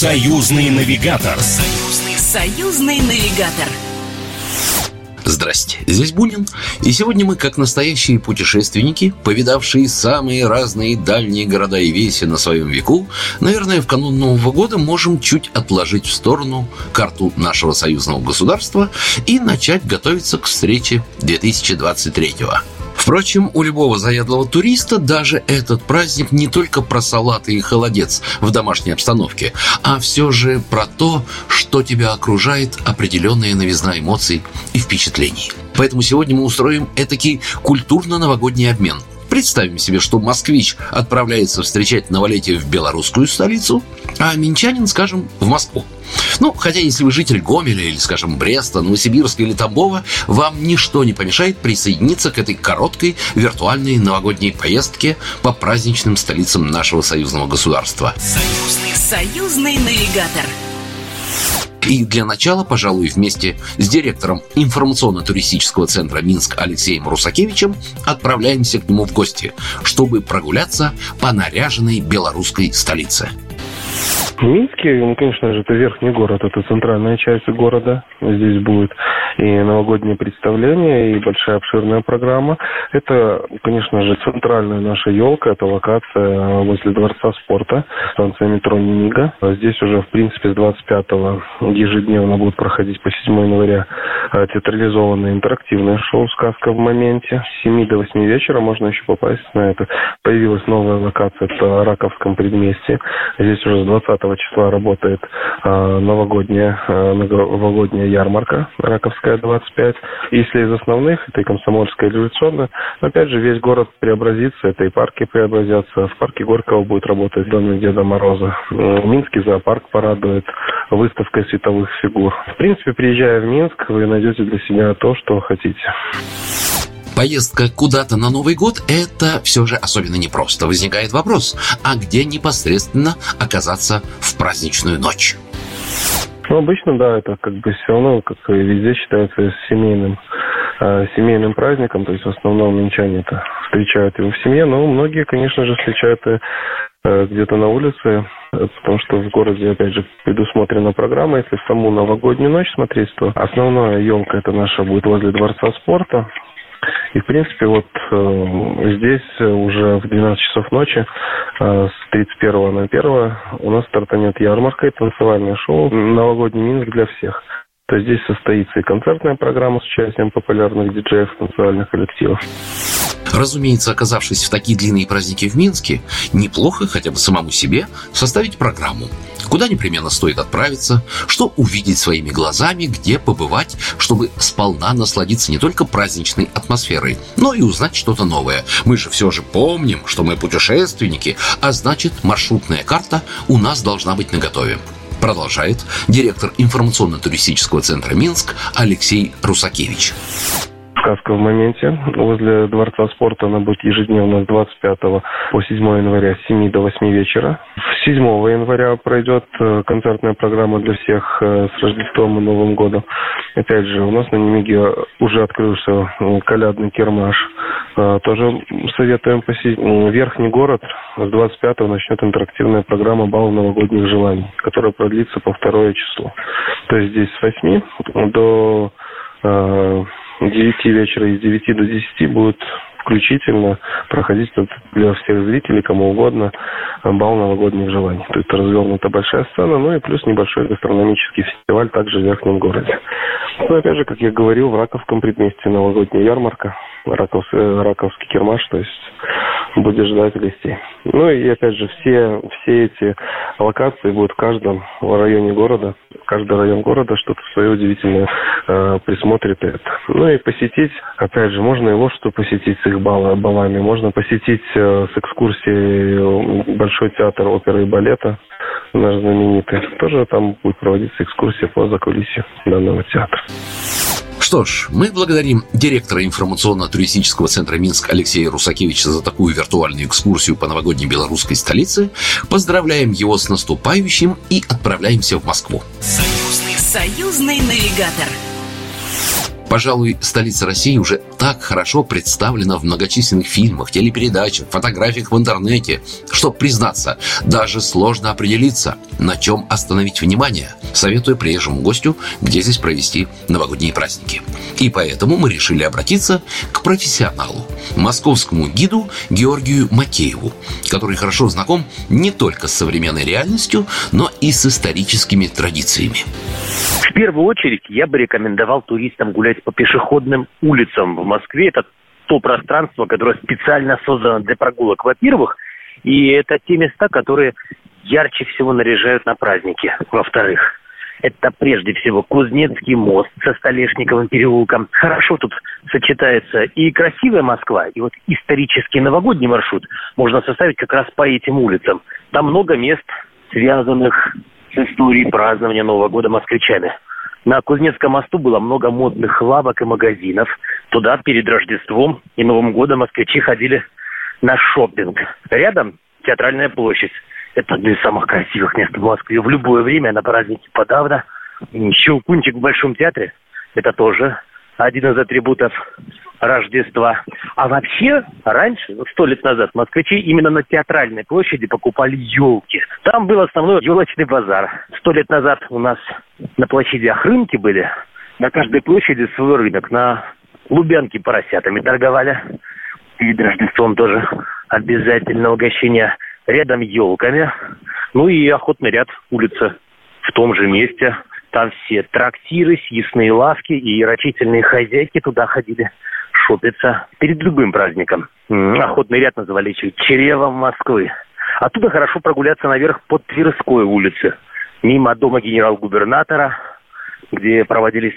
Союзный навигатор. Союзный, союзный навигатор. Здрасте, здесь Бунин. И сегодня мы, как настоящие путешественники, повидавшие самые разные дальние города и веси на своем веку, наверное, в канун Нового года можем чуть отложить в сторону карту нашего союзного государства и начать готовиться к встрече 2023 года. Впрочем, у любого заядлого туриста даже этот праздник не только про салаты и холодец в домашней обстановке, а все же про то, что тебя окружает определенная новизна эмоций и впечатлений. Поэтому сегодня мы устроим этакий культурно-новогодний обмен – Представим себе, что москвич отправляется встречать новолетие в белорусскую столицу, а минчанин, скажем, в Москву. Ну, хотя если вы житель Гомеля или, скажем, Бреста, Новосибирска или Тамбова, вам ничто не помешает присоединиться к этой короткой виртуальной новогодней поездке по праздничным столицам нашего союзного государства. Союзный, союзный навигатор. И для начала, пожалуй, вместе с директором информационно-туристического центра Минск Алексеем Русакевичем отправляемся к нему в гости, чтобы прогуляться по наряженной белорусской столице. В Минске, ну, конечно же, это верхний город, это центральная часть города. Здесь будет и новогоднее представление, и большая обширная программа. Это, конечно же, центральная наша елка, это локация возле Дворца спорта, станция метро Нига. Здесь уже, в принципе, с 25-го ежедневно будут проходить по 7 января а, театрализованное интерактивное шоу «Сказка в моменте». С 7 до 8 вечера можно еще попасть на это. Появилась новая локация, это Раковском предместе. Здесь уже с 20 числа работает э, новогодняя, э, новогодняя ярмарка Раковская 25. Если из основных, это и Комсомольская, и революционная. Но опять же, весь город преобразится, это и парки преобразятся. В парке Горького будет работать Дом Деда Мороза. В Минске зоопарк порадует выставкой световых фигур. В принципе, приезжая в Минск, вы найдете для себя то, что хотите. Поездка куда-то на Новый год – это все же особенно непросто. Возникает вопрос, а где непосредственно оказаться в праздничную ночь? Ну, обычно, да, это как бы все равно, как и везде, считается семейным э, семейным праздником, то есть в основном минчане это встречают его в семье, но многие, конечно же, встречают э, где-то на улице, потому что в городе, опять же, предусмотрена программа. Если в саму новогоднюю ночь смотреть, то основная елка это наша будет возле Дворца спорта. И, в принципе, вот э, здесь уже в 12 часов ночи э, с 31 на 1 у нас стартанет ярмарка и танцевальное шоу «Новогодний Минск для всех». То есть здесь состоится и концертная программа с участием популярных диджеев, танцевальных коллективов. Разумеется, оказавшись в такие длинные праздники в Минске, неплохо хотя бы самому себе составить программу. Куда непременно стоит отправиться, что увидеть своими глазами, где побывать, чтобы сполна насладиться не только праздничной атмосферой, но и узнать что-то новое. Мы же все же помним, что мы путешественники, а значит маршрутная карта у нас должна быть наготове. Продолжает директор информационно-туристического центра Минск Алексей Русакевич. Сказка в моменте. Возле Дворца спорта она будет ежедневно с 25 по 7 января с 7 до 8 вечера. 7 января пройдет э, концертная программа для всех э, с Рождеством и Новым годом. Опять же, у нас на Немиге уже открылся э, колядный кермаш. Тоже советуем посетить. Верхний город с 25 начнет интерактивная программа «Бал новогодних желаний», которая продлится по второе число. То есть здесь с 8 до 9 вечера и с 9 до 10 будет включительно проходить для всех зрителей, кому угодно, бал новогодних желаний. То есть развернута большая сцена, ну и плюс небольшой гастрономический фестиваль также в Верхнем городе. Ну, опять же, как я говорил, в Раковском предместе новогодняя ярмарка, Раков, Раковский кермаш, то есть будет ждать гостей. Ну и опять же, все, все эти локации будут в каждом районе города, каждый район города что-то свое удивительное э, присмотрит это. Ну и посетить, опять же, можно и Лошадь посетить с их бал, балами, можно посетить э, с экскурсией Большой театр оперы и балета, наш знаменитый. Тоже там будет проводиться экскурсия по закулисью данного театра. Что ж, мы благодарим директора информационно-туристического центра Минск Алексея Русакевича за такую виртуальную экскурсию по новогодней белорусской столице, поздравляем его с наступающим и отправляемся в Москву. Союзный, союзный навигатор. Пожалуй, столица России уже так хорошо представлено в многочисленных фильмах, телепередачах, фотографиях в интернете, что, признаться, даже сложно определиться, на чем остановить внимание, советуя приезжему гостю, где здесь провести новогодние праздники. И поэтому мы решили обратиться к профессионалу, московскому гиду Георгию Макееву, который хорошо знаком не только с современной реальностью, но и с историческими традициями. В первую очередь я бы рекомендовал туристам гулять по пешеходным улицам в Москве. Это то пространство, которое специально создано для прогулок, во-первых, и это те места, которые ярче всего наряжают на праздники, во-вторых. Это прежде всего Кузнецкий мост со Столешниковым переулком. Хорошо тут сочетается и красивая Москва, и вот исторический новогодний маршрут можно составить как раз по этим улицам. Там много мест, связанных с историей празднования Нового года москвичами. На Кузнецком мосту было много модных лавок и магазинов. Туда перед Рождеством и Новым годом москвичи ходили на шопинг. Рядом театральная площадь. Это одно из самых красивых мест в Москве. В любое время на празднике подавно. Щелкунчик в Большом театре. Это тоже один из атрибутов Рождества. А вообще, раньше, сто лет назад, москвичи именно на театральной площади покупали елки. Там был основной елочный базар. Сто лет назад у нас на площадях рынки были. На каждой площади свой рынок. На Лубянке поросятами торговали. Перед Рождеством тоже обязательно угощение. Рядом елками. Ну и охотный ряд улицы в том же месте – там все трактиры, съестные лавки и рачительные хозяйки туда ходили шопиться перед любым праздником. Охотный ряд называли еще Черевом Москвы. Оттуда хорошо прогуляться наверх по Тверской улице, мимо дома генерал-губернатора, где проводились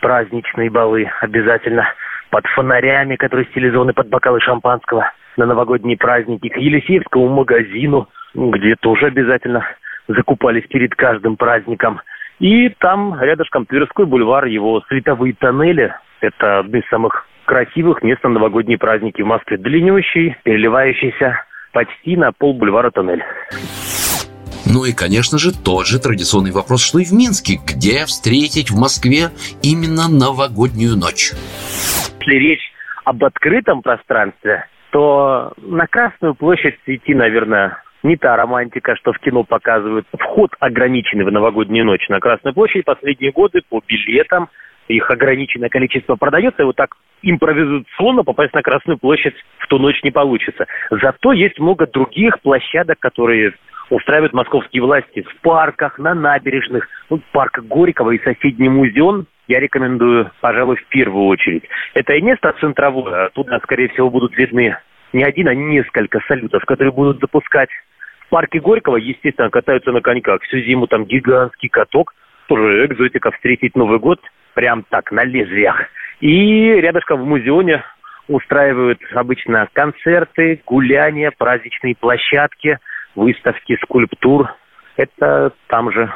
праздничные балы обязательно, под фонарями, которые стилизованы под бокалы шампанского на новогодние праздники, к Елисеевскому магазину, где тоже обязательно закупались перед каждым праздником – и там рядышком Тверской бульвар, его световые тоннели. Это одни из самых красивых мест на новогодние праздники в Москве. Длиннющий, переливающийся почти на пол бульвара тоннель. Ну и, конечно же, тот же традиционный вопрос, что и в Минске. Где встретить в Москве именно новогоднюю ночь? Если речь об открытом пространстве, то на Красную площадь идти, наверное, не та романтика, что в кино показывают. Вход ограниченный в новогоднюю ночь на Красную площадь. Последние годы по билетам их ограниченное количество продается, и вот так импровизационно попасть на Красную площадь в ту ночь не получится. Зато есть много других площадок, которые устраивают московские власти в парках, на набережных. Ну, парк Горького и соседний музеон я рекомендую, пожалуй, в первую очередь. Это и место центровое, оттуда, скорее всего, будут видны не один, а несколько салютов, которые будут запускать парке Горького, естественно, катаются на коньках. Всю зиму там гигантский каток, тоже экзотика, встретить Новый год прям так, на лезвиях. И рядышком в музеоне устраивают обычно концерты, гуляния, праздничные площадки, выставки скульптур. Это там же.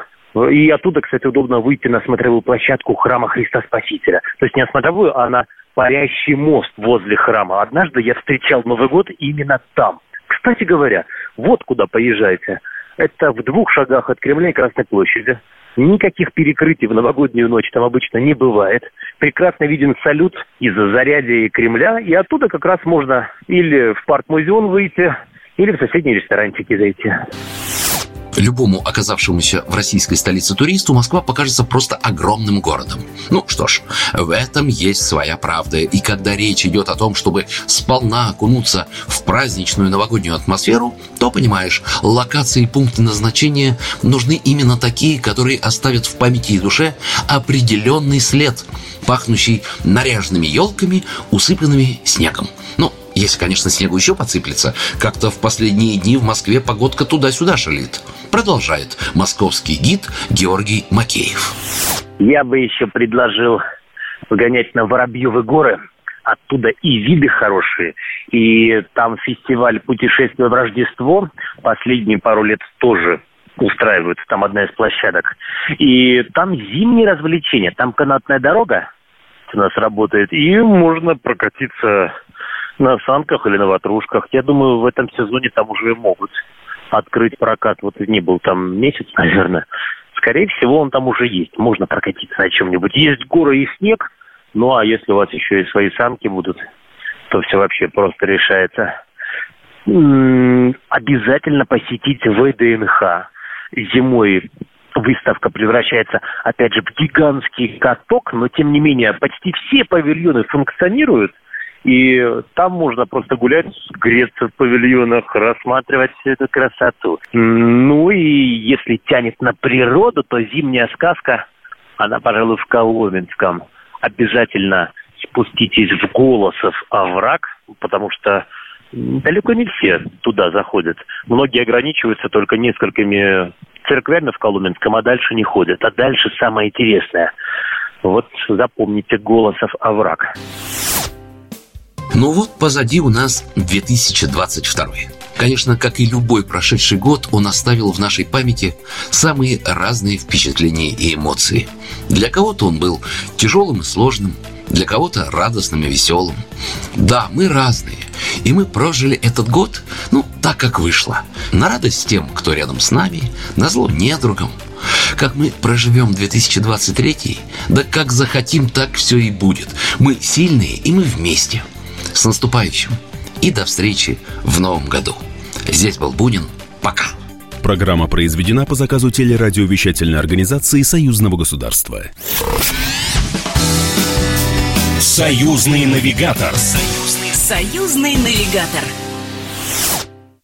И оттуда, кстати, удобно выйти на смотровую площадку храма Христа Спасителя. То есть не на смотровую, а на парящий мост возле храма. Однажды я встречал Новый год именно там. Кстати говоря, вот куда поезжайте. Это в двух шагах от Кремля и Красной площади. Никаких перекрытий в новогоднюю ночь там обычно не бывает. Прекрасно виден салют из-за зарядья Кремля, и оттуда как раз можно или в парк-музеон выйти, или в соседние ресторанчики зайти. Любому оказавшемуся в российской столице туристу Москва покажется просто огромным городом. Ну что ж, в этом есть своя правда. И когда речь идет о том, чтобы сполна окунуться в праздничную новогоднюю атмосферу, то, понимаешь, локации и пункты назначения нужны именно такие, которые оставят в памяти и душе определенный след, пахнущий наряженными елками, усыпанными снегом. Ну, если, конечно, снегу еще подсыплется. Как-то в последние дни в Москве погодка туда-сюда шалит. Продолжает московский гид Георгий Макеев. Я бы еще предложил погонять на Воробьевы горы. Оттуда и виды хорошие, и там фестиваль путешествия в Рождество последние пару лет тоже устраивают, там одна из площадок. И там зимние развлечения, там канатная дорога у нас работает, и можно прокатиться на санках или на ватрушках. Я думаю, в этом сезоне там уже могут открыть прокат. Вот не был там месяц, наверное. Скорее всего, он там уже есть. Можно прокатиться на чем-нибудь. Есть горы и снег. Ну, а если у вас еще и свои самки будут, то все вообще просто решается. Обязательно посетить ВДНХ. Зимой выставка превращается, опять же, в гигантский каток, но, тем не менее, почти все павильоны функционируют, и там можно просто гулять, греться в павильонах, рассматривать всю эту красоту. Ну и если тянет на природу, то зимняя сказка, она, пожалуй, в Коломенском. Обязательно спуститесь в Голосов овраг, потому что далеко не все туда заходят. Многие ограничиваются только несколькими церквями в Коломенском, а дальше не ходят. А дальше самое интересное. Вот запомните Голосов овраг. Ну вот позади у нас 2022. Конечно, как и любой прошедший год, он оставил в нашей памяти самые разные впечатления и эмоции. Для кого-то он был тяжелым и сложным, для кого-то радостным и веселым. Да, мы разные, и мы прожили этот год, ну, так, как вышло. На радость тем, кто рядом с нами, на зло недругам. Как мы проживем 2023, да как захотим, так все и будет. Мы сильные, и мы вместе – с наступающим! И до встречи в новом году. Здесь был Бунин. Пока. Программа произведена по заказу телерадиовещательной организации Союзного государства. Союзный навигатор. Союзный, Союзный навигатор.